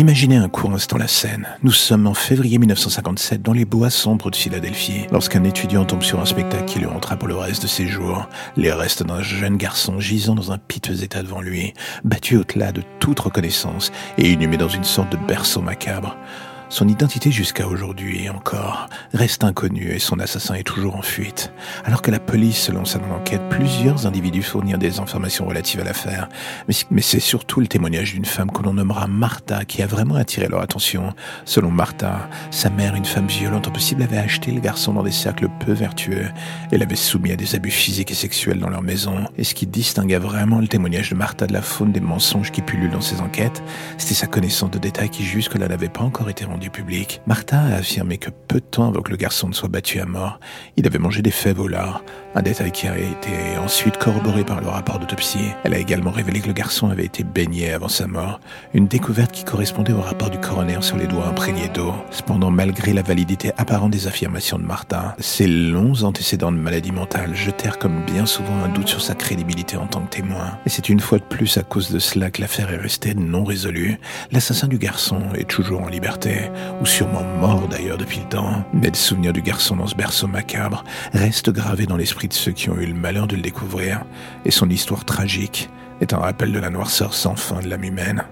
Imaginez un court instant la scène. Nous sommes en février 1957 dans les bois sombres de Philadelphie, lorsqu'un étudiant tombe sur un spectacle qui le rentra pour le reste de ses jours. Les restes d'un jeune garçon gisant dans un piteux état devant lui, battu au-delà de toute reconnaissance et inhumé dans une sorte de berceau macabre. Son identité jusqu'à aujourd'hui encore reste inconnue et son assassin est toujours en fuite. Alors que la police se lance dans l'enquête, plusieurs individus fournirent des informations relatives à l'affaire. Mais c'est surtout le témoignage d'une femme que l'on nommera Martha qui a vraiment attiré leur attention. Selon Martha, sa mère, une femme violente impossible, avait acheté le garçon dans des cercles peu vertueux et l'avait soumis à des abus physiques et sexuels dans leur maison. Et ce qui distinguait vraiment le témoignage de Martha de la faune des mensonges qui pullulent dans ses enquêtes, c'était sa connaissance de détails qui jusque-là n'avaient pas encore été rendus du public, Martha a affirmé que peu de temps avant que le garçon ne soit battu à mort, il avait mangé des fèves au lard, un détail qui a été ensuite corroboré par le rapport d'autopsie. Elle a également révélé que le garçon avait été baigné avant sa mort, une découverte qui correspondait au rapport du coroner sur les doigts imprégnés d'eau. Cependant, malgré la validité apparente des affirmations de Martha, ses longs antécédents de maladie mentale jetèrent comme bien souvent un doute sur sa crédibilité en tant que témoin. Et c'est une fois de plus à cause de cela que l'affaire est restée non résolue. L'assassin du garçon est toujours en liberté ou sûrement mort d'ailleurs depuis le temps, mais le souvenir du garçon dans ce berceau macabre reste gravé dans l'esprit de ceux qui ont eu le malheur de le découvrir, et son histoire tragique est un rappel de la noirceur sans fin de l'âme humaine.